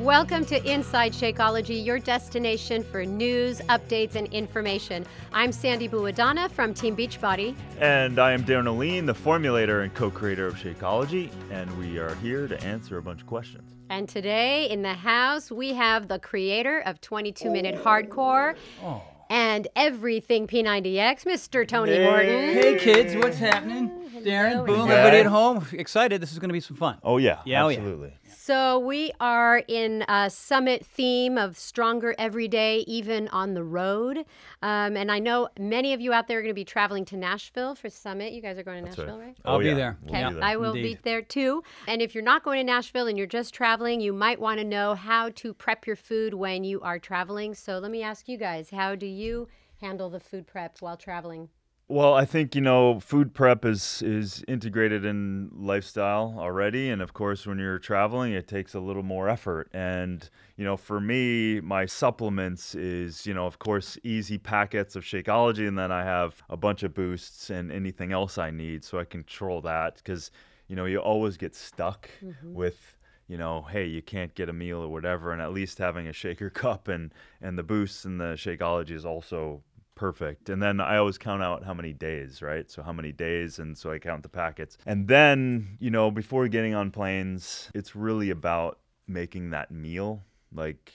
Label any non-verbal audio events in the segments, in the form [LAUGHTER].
Welcome to Inside Shakeology, your destination for news, updates, and information. I'm Sandy Buadana from Team Beachbody. And I am Darin Olien, the formulator and co creator of Shakeology, and we are here to answer a bunch of questions. And today in the house, we have the creator of 22 Minute Hard Corps. Oh. And everything P90X, Mr. Tony Hey. Horton. Hey kids, what's happening? Darin, boom, Hey. everybody at home, excited. This is going to be some fun. Oh, yeah. Yeah, oh, yeah. absolutely. So, we are in a summit theme of stronger every day, even on the road. Um, and I know many of you out there are going to be traveling to Nashville for Summit. You guys are going to That's Nashville, right? I'll Oh, be yeah. there. We'll Okay, be there. I will be there too. And if you're not going to Nashville and you're just traveling, you might want to know how to prep your food when you are traveling. So let me ask you guys, how do you handle the food prep while traveling? Well, I think you know, food prep is is integrated in lifestyle already, and of course, when you're traveling, it takes a little more effort. And you know, for me, my supplements is you know, of course, easy packets of Shakeology, and then I have a bunch of boosts and anything else I need, so I control that because you know, you always get stuck mm-hmm. with you know, hey, you can't get a meal or whatever, and at least having a shaker [LAUGHS] cup and and the boosts and the Shakeology is also perfect. And then I always count out how many days, right? So how many days, and so I count the packets. And then you know, before getting on planes, it's really about making that meal, like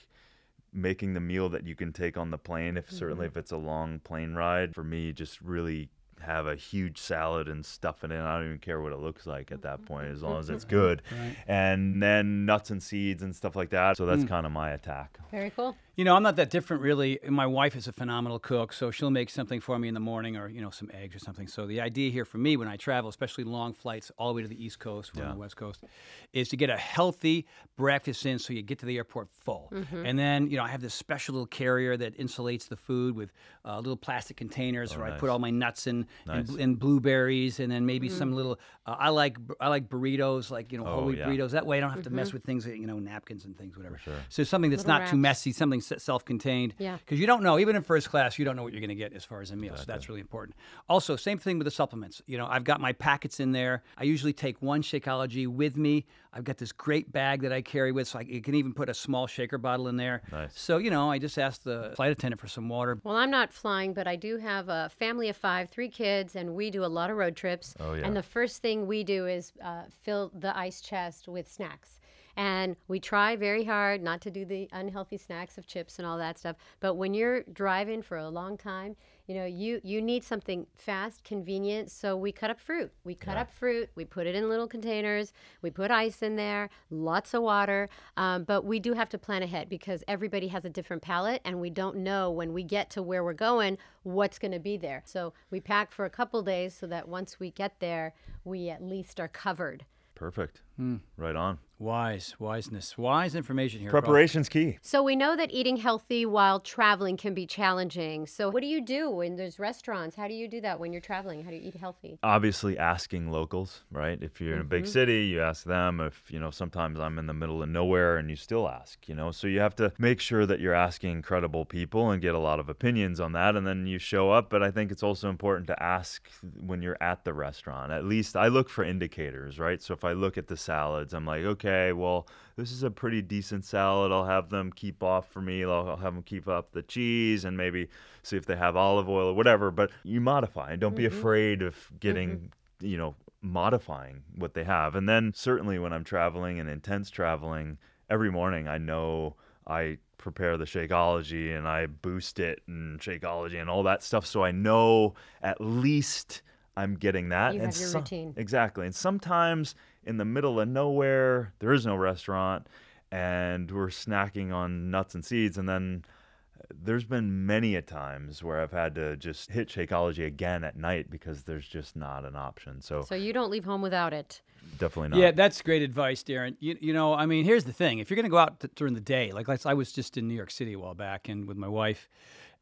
making the meal that you can take on the plane. If certainly mm-hmm. if it's a long plane ride, for me, just really have a huge salad and stuff it in. I don't even care what it looks like at that point, as long as it's mm-hmm. good. [LAUGHS] Right. And then nuts and seeds and stuff like that. So that's mm. kind of my attack. Very cool. You know, I'm not that different really. My wife is a phenomenal cook, so she'll make something for me in the morning or, you know, some eggs or something. So the idea here for me when I travel, especially long flights all the way to the East Coast, we're Yeah. the West Coast, is to get a healthy breakfast in so you get to the airport full. Mm-hmm. And then, you know, I have this special little carrier that insulates the food with uh, little plastic containers where I put all my nuts in and, Nice. and blueberries and then maybe Mm-hmm. some little uh, I like I like burritos like, you know, whole Oh, wheat yeah. burritos. That way I don't have to Mm-hmm. mess with things, you know, napkins and things whatever. sure. So something that's Little not too messy, something s- self-contained. Yeah. Because you don't know, even in first class, you don't know what you're going to get as far as a meal. So that's really important. Also, same thing with the supplements. You know, I've got my packets in there. I usually take one Shakeology with me. I've got this great bag that I carry with, so I you can even put a small shaker bottle in there. Nice. So you know, I just asked the flight attendant for some water. Well, I'm not flying, but I do have a family of five, three kids, and we do a lot of road trips. Oh, yeah. And the first thing we do is uh, fill the ice chest with snacks. And we try very hard not to do the unhealthy snacks of chips and all that stuff. But when you're driving for a long time, you know, you, you need something fast, convenient. So we cut up fruit. We cut up fruit. We put it in little containers. We put ice in there, lots of water. Um, but we do have to plan ahead because everybody has a different palate and we don't know when we get to where we're going what's going to be there. So we pack for a couple days so that once we get there, we at least are covered. Perfect. Hmm. Right on. Wise, wiseness, wise information here. Preparation's key. So we know that eating healthy while traveling can be challenging. So what do you do when there's restaurants? How do you do that when you're traveling? How do you eat healthy? Obviously, asking locals, right? If you're in a big Mm-hmm. city, you ask them. If, you know, sometimes I'm in the middle of nowhere and you still ask, you know? So you have to make sure that you're asking credible people and get a lot of opinions on that. And then you show up. But I think it's also important to ask when you're at the restaurant. At least I look for indicators, right? So if I look at the salads, I'm like, okay, well, this is a pretty decent salad. I'll have them keep off for me. I'll, I'll have them keep up the cheese and maybe see if they have olive oil or whatever. But you modify and don't be mm-hmm. afraid of getting, mm-hmm. you know, modifying what they have. And then certainly when I'm traveling and intense traveling, every morning I know I prepare the Shakeology and I boost it and Shakeology and all that stuff. So I know at least I'm getting that. You and have your some- routine. Exactly. And sometimes in the middle of nowhere, there is no restaurant and we're snacking on nuts and seeds. And then there's been many a times where I've had to just hit Shakeology again at night because there's just not an option. So, So you don't leave home without it. definitely not. Yeah, that's great advice, Darin. You, you know, I mean, here's the thing: if you're going to go out t- during the day, like let's, I was just in New York City a while back, and with my wife,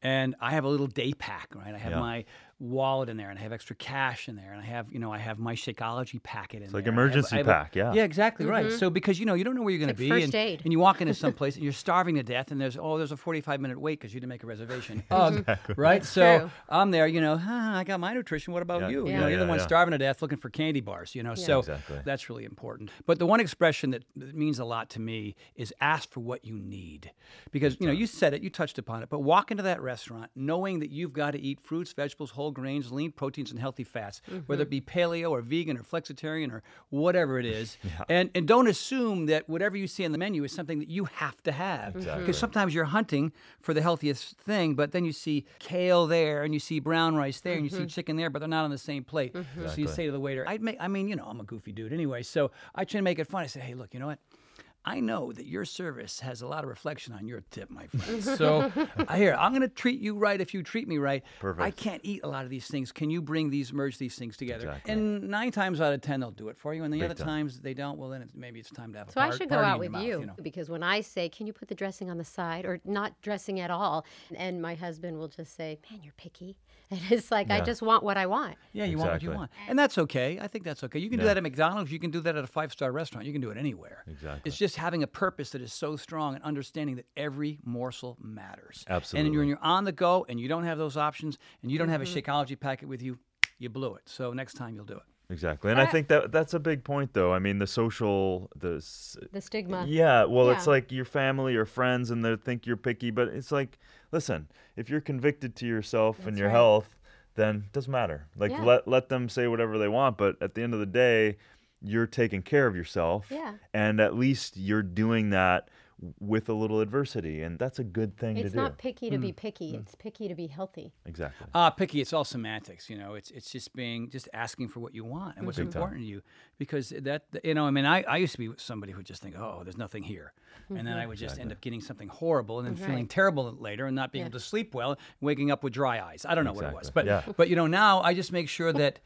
and I have a little day pack, right? I have Yeah. my wallet in there, and I have extra cash in there, and I have, you know, I have my Shakeology packet in there. It's like there. I have- emergency I have a- pack, yeah. Yeah, exactly right. So because you know you don't know where you're going to Mm-hmm. be, first and, aid. and you walk into [LAUGHS] some place and you're starving to death, and there's oh there's a 45 minute wait because you didn't make a reservation. [LAUGHS] Um, Right. So True. I'm there. You know, huh, I got my nutrition. What about Yeah. you? You Yeah. know, you're the one yeah. starving to death looking for candy bars. You know, so Exactly. that's really important. But the one expression that, that means a lot to me is ask for what you need, because you know you said it, you touched upon it. But walk into that restaurant knowing that you've got to eat fruits, vegetables, whole grains, lean proteins, and healthy fats, whether mm-hmm. it be paleo or vegan or flexitarian or whatever it is. [LAUGHS] And and don't assume that whatever you see on the menu is something that you have to have, Exactly. because sometimes you're hunting for the healthiest thing, but then you see kale there and you see brown rice there and you see mm-hmm. chicken there, but they're not on the same plate. So you mm-hmm. say to the waiter, I make, I mean, you know, I'm a goofy dude anyway, so I try to make it fun. I say, hey, look, you know what? I know that your service has a lot of reflection on your tip, my friend. [LAUGHS] So uh, I hear I'm going to treat you right if you treat me right. Perfect. I can't eat a lot of these things. Can you bring these, merge these things together? Exactly. And nine times out of ten, they'll do it for you. And the Big other time. times they don't. Well, then it's, maybe it's time to have a So I should go out with your you, you know? because when I say, "Can you put the dressing on the side?" or not dressing at all, and my husband will just say, "Man, you're picky," [LAUGHS] and it's like I just want what I want. Yeah, you want what you want. And that's okay. I think that's okay. You can do that at McDonald's. You can do that at a five star restaurant. You can do it anywhere. Exactly. It's just having a purpose that is so strong and understanding that every morsel matters. Absolutely. you're, when you're on the go and you don't have those options and you don't have a Mm-hmm. Shakeology packet with you, you blew it. So next time you'll do it. Exactly. And I think that that's a big point though. I mean, the social the The stigma. Yeah, well, it's like your family or friends and they think you're picky, but it's like listen, if you're convicted to yourself and your right. health, then it doesn't matter. Like Yeah. let let them say whatever they want, but at the end of the day, you're taking care of yourself. Yeah. And at least you're doing that with a little adversity, and that's a good thing It's to do. It's not picky to Mm, be picky. It's picky to be healthy. exactly. Ah, picky. It's all semantics. You know, it's it's just being just asking for what you want and what's Big time. important to you. Because that you know, I mean, I, I used to be somebody who would just think, oh, there's nothing here, and then I would just end up getting something horrible and then feeling terrible later and not being Yeah. able to sleep well, waking up with dry eyes. I don't know what it was, but Yeah. but you know, now I just make sure that.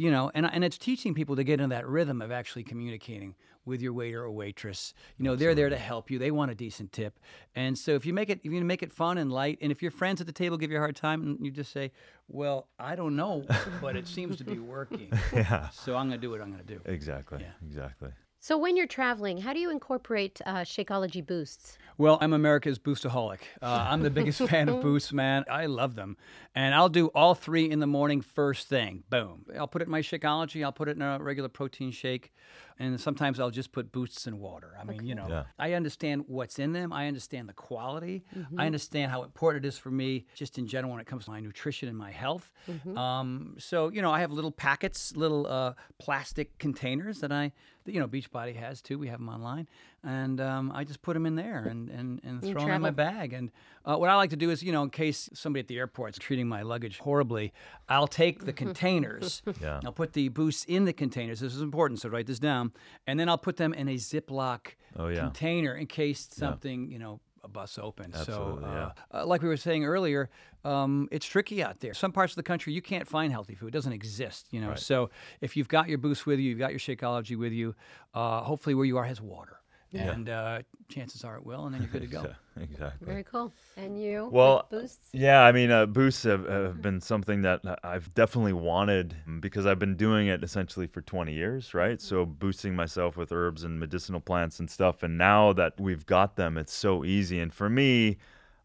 You know, and and it's teaching people to get into that rhythm of actually communicating with your waiter or waitress. You know, they're there to help you. They want a decent tip, and so if you make it, if you make it fun and light, and if your friends at the table give you a hard time, and you just say, "Well, I don't know, but it seems to be working, [LAUGHS] Yeah. so I'm going to do what I'm going to do." Exactly. Yeah. Exactly. So when you're traveling, how do you incorporate uh, Shakeology boosts? Well, I'm America's boostaholic. Uh, I'm the biggest fan of [LAUGHS] boosts, man. I love them. And I'll do all three in the morning first thing. Boom. I'll put it in my Shakeology. I'll put it in a regular protein shake. And sometimes I'll just put boosts in water. I mean, you know, Yeah. I understand what's in them. I understand the quality. Mm-hmm. I understand how important it is for me, just in general, when it comes to my nutrition and my health. Mm-hmm. Um, so, you know, I have little packets, little uh, plastic containers that I, that, you know, Beachbody has too. We have them online. And um, I just put them in there and, and, and throw them in my bag. And uh, what I like to do is, you know, in case somebody at the airport's treating my luggage horribly, I'll take the [LAUGHS] containers. Yeah. I'll put the boosts in the containers. This is important, so write this down. And then I'll put them in a Ziploc Oh, yeah. container in case something, you know, a bus open. Absolutely, so, yeah. uh, uh, like we were saying earlier, um, it's tricky out there. Some parts of the country you can't find healthy food; it doesn't exist. You know, so if you've got your boost with you, you've got your Shakeology with you. Uh, hopefully, where you are has water, and uh, chances are it will, and then you're good to go. [LAUGHS] Yeah, exactly. Very cool. And you? Well, boosts? Yeah, I mean, uh, boosts have, have been something that I've definitely wanted because I've been doing it essentially for 20 years, right? So boosting myself with herbs and medicinal plants and stuff. And now that we've got them, it's so easy. And for me,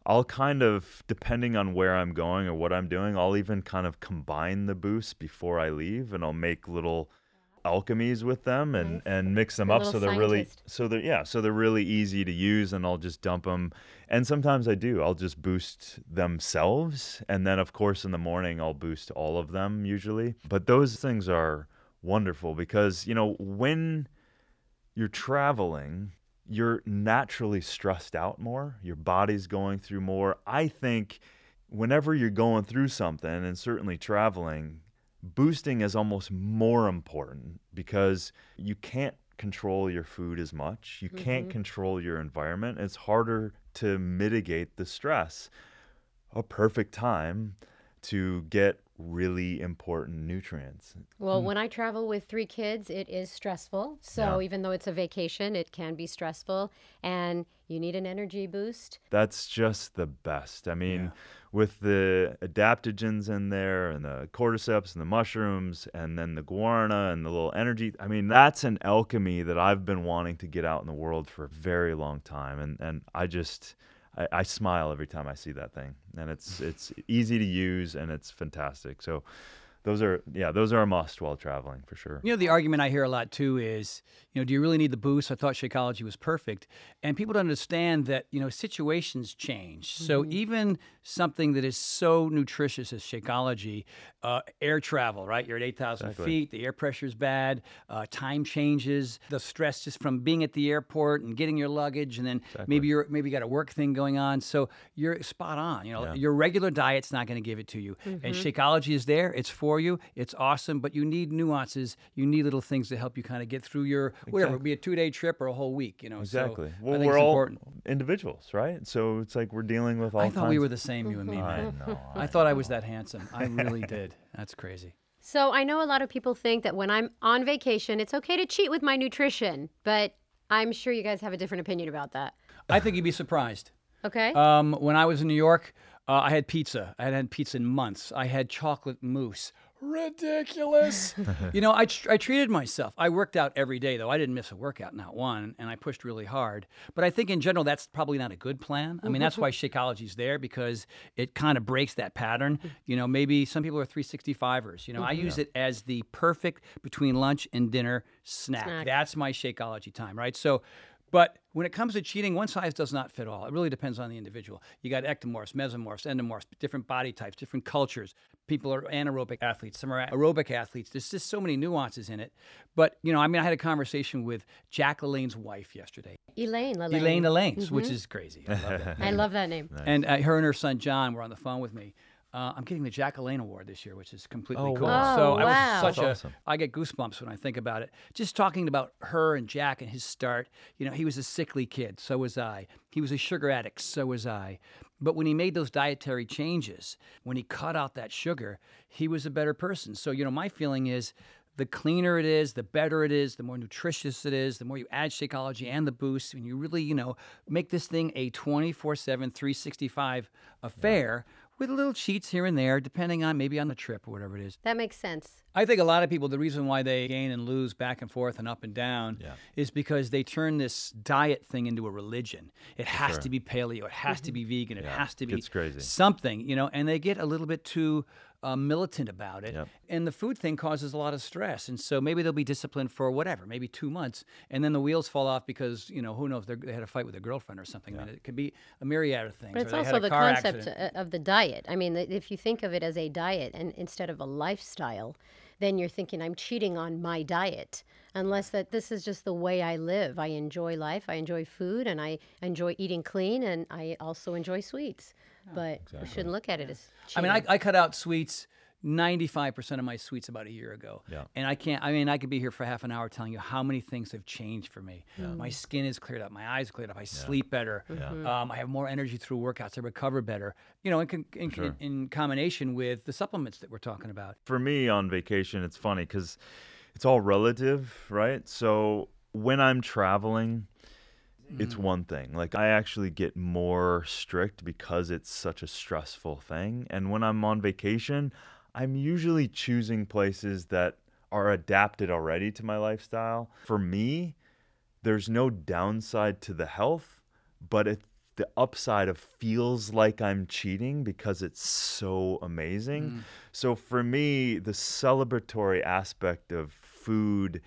I'll kind of, depending on where I'm going or what I'm doing, I'll even kind of combine the boosts before I leave and I'll make little alchemies with them and, and mix them You're up so they're really so they're yeah so they're really easy to use and i'll just dump them and sometimes i do i'll just boost themselves and then of course in the morning i'll boost all of them usually. But those things are wonderful because you know when you're traveling you're naturally stressed out more your body's going through more. I think whenever you're going through something and certainly traveling boosting is almost more important because you can't control your food as much. You can't mm-hmm. control your environment. It's harder to mitigate the stress. A perfect time to get really important nutrients. Well, hmm. when I travel with three kids, it is stressful. So Yeah. even though it's a vacation, it can be stressful and you need an energy boost. That's just the best. I mean, with the adaptogens in there and the cordyceps and the mushrooms and then the guarana and the little energy. I mean, that's an alchemy that I've been wanting to get out in the world for a very long time. And and I just I, I smile every time I see that thing. And it's it's easy to use and it's fantastic. So those are yeah, those are a must while traveling for sure. You know, the argument I hear a lot too is, you know, do you really need the boost? I thought Shakeology was perfect. And people don't understand that, you know, situations change. So mm-hmm. even something that is so nutritious as Shakeology, uh, air travel, right? You're at 8,000 Exactly. feet, the air pressure's bad, uh, time changes, the stress just from being at the airport and getting your luggage, and then maybe you're maybe you got a work thing going on. So you're spot on. You know, your regular diet's not going to give it to you. And Shakeology is there. It's for you. It's awesome, but you need nuances. You need little things to help you kind of get through your whatever, be a two day trip or a whole week. You know, Exactly. So well, I think we're it's all important. individuals, right? So it's like we're dealing with all I thought we were the same, you and me, I man. know. I thought I was that handsome. I really did. That's crazy. So I know a lot of people think that when I'm on vacation, it's okay to cheat with my nutrition, but I'm sure you guys have a different opinion about that. I think you'd be surprised. Okay? Um, when I was in New York, uh, I had pizza. I hadn't had pizza in months. I had chocolate mousse. Ridiculous. [LAUGHS] you know, I, tr- I treated myself. I worked out every day, though. I didn't miss a workout, not one, and I pushed really hard. But I think in general, that's probably not a good plan. I mean, that's why mm-hmm. Shakeology's there because it kind of breaks that pattern. Mm-hmm. You know, maybe some people are 365ers. You know, I mm-hmm. use it as the perfect between lunch and dinner snack. Snack. That's my Shakeology time, right? So, but when it comes to cheating, one size does not fit all. It really depends on the individual. You got ectomorphs, mesomorphs, endomorphs, different body types, different cultures. People are anaerobic athletes, some are aerobic athletes. There's just so many nuances in it. But, you know, I mean, I had a conversation with Jack LaLanne's wife yesterday, Elaine, Elaine. Elaine LaLanne's, which is crazy. I love that. [LAUGHS] I love that name. And uh, her and her son John were on the phone with me. Uh, I'm getting the Jack LaLanne Award this year, which is completely Oh, cool. wow. So Oh, I wow. was such That's a, awesome. I get goosebumps when I think about it. Just talking about her and Jack and his start. You know, he was a sickly kid, so was I. He was a sugar addict, so was I. But when he made those dietary changes, when he cut out that sugar, he was a better person. So, you know, my feeling is the cleaner it is, the better it is, the more nutritious it is, the more you add Shakeology and the boost, and you really, you know, make this thing a 24 7, 365 affair with little cheats here and there, depending on maybe on the trip or whatever it is. That makes sense. I think a lot of people, the reason why they gain and lose back and forth and up and down Yeah. is because they turn this diet thing into a religion. It has to be paleo, it has to be vegan, it Yeah, has to be gets crazy. something, you know, and they get a little bit too uh, militant about it. Yep. And the food thing causes a lot of stress. And so maybe they'll be disciplined for whatever, maybe two months, and then the wheels fall off because, you know, who knows, they're- had a fight with their girlfriend or something. I mean, it could be a myriad of things. But it's or they had also the concept accident. uh, of the diet. I mean, if you think of it as a diet and instead of a lifestyle, then you're thinking I'm cheating on my diet. Unless that this is just the way I live. I enjoy life. I enjoy food, and I enjoy eating clean, and I also enjoy sweets. But we shouldn't look at it as. I mean. I, I cut out sweets. 95% of my sweets about a year ago. Yeah. And I can't, I mean, I could be here for half an hour telling you how many things have changed for me. My skin is cleared up. My eyes cleared up. I sleep better. Um, I have more energy through workouts. I recover better. You know, in, con- in, in, in combination with the supplements that we're talking about. for me on vacation, it's funny because it's all relative, right? So when I'm traveling, it's one thing. Like I actually get more strict because it's such a stressful thing. And when I'm on vacation, I'm usually choosing places that are adapted already to my lifestyle. For me, there's no downside to the health, but it the upside of feels like I'm cheating because it's so amazing. Mm. So for me, the celebratory aspect of food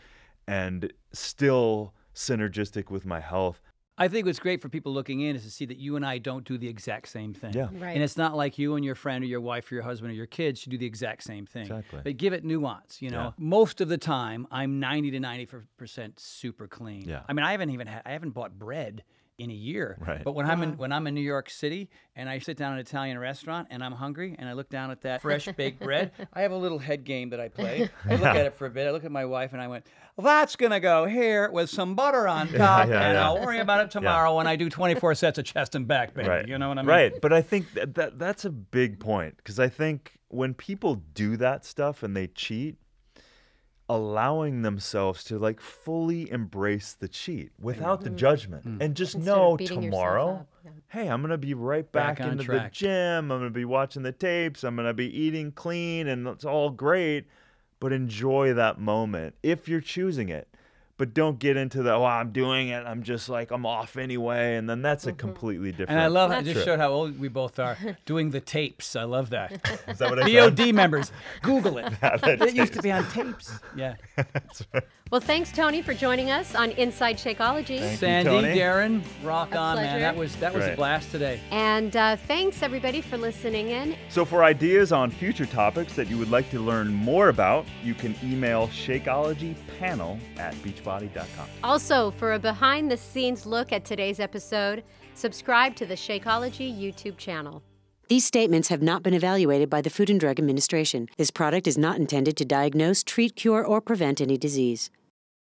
and still synergistic with my health. I think what's great for people looking in is to see that you and I don't do the exact same thing. Yeah. Right. And it's not like you and your friend or your wife or your husband or your kids should do the exact same thing. Exactly. But give it nuance, you know. Yeah. Most of the time, I'm 90 to 90% super clean. Yeah. I mean, I haven't even had, I haven't bought bread in a year. Right. But when I'm in when I'm in New York City and I sit down in an Italian restaurant and I'm hungry and I look down at that fresh [LAUGHS] baked bread, I have a little head game that I play. I [LAUGHS] look at it for a bit. I look at my wife and I went, well, "That's gonna go here with some butter on [LAUGHS] top, yeah, and yeah. I'll worry about it tomorrow when I do 24 sets of chest and back, baby." Right. You know what I mean? Right. But I think that, that that's a big point because I think when people do that stuff and they cheat, allowing themselves to like fully embrace the cheat without the mm-hmm. judgment mm. and just Instead of know beating yourself tomorrow, up, yeah. hey, I'm gonna be right Back back, on into track. the gym. I'm gonna be watching the tapes. I'm gonna be eating clean, and it's all great. But enjoy that moment if you're choosing it. But don't get into the oh I'm doing it. I'm just like I'm off anyway, and then that's a mm-hmm. completely different. And I love it just showed how old we both are [LAUGHS] doing the tapes. I love that. Is that what I [LAUGHS] said? BOD members, Google it. [LAUGHS] it used to be on tapes. Yeah. Well, thanks, Tony, for joining us on Inside Shakeology. Thank you, Sandy, Tony. Darin, rock A on, man. That was that was a blast today. And uh, thanks, everybody, for listening in. So, for ideas on future topics that you would like to learn more about, you can email Shakeologypanel at beachbody.com. Also, for a behind the scenes look at today's episode, subscribe to the Shakeology YouTube channel. These statements have not been evaluated by the Food and Drug Administration. This product is not intended to diagnose, treat, cure, or prevent any disease.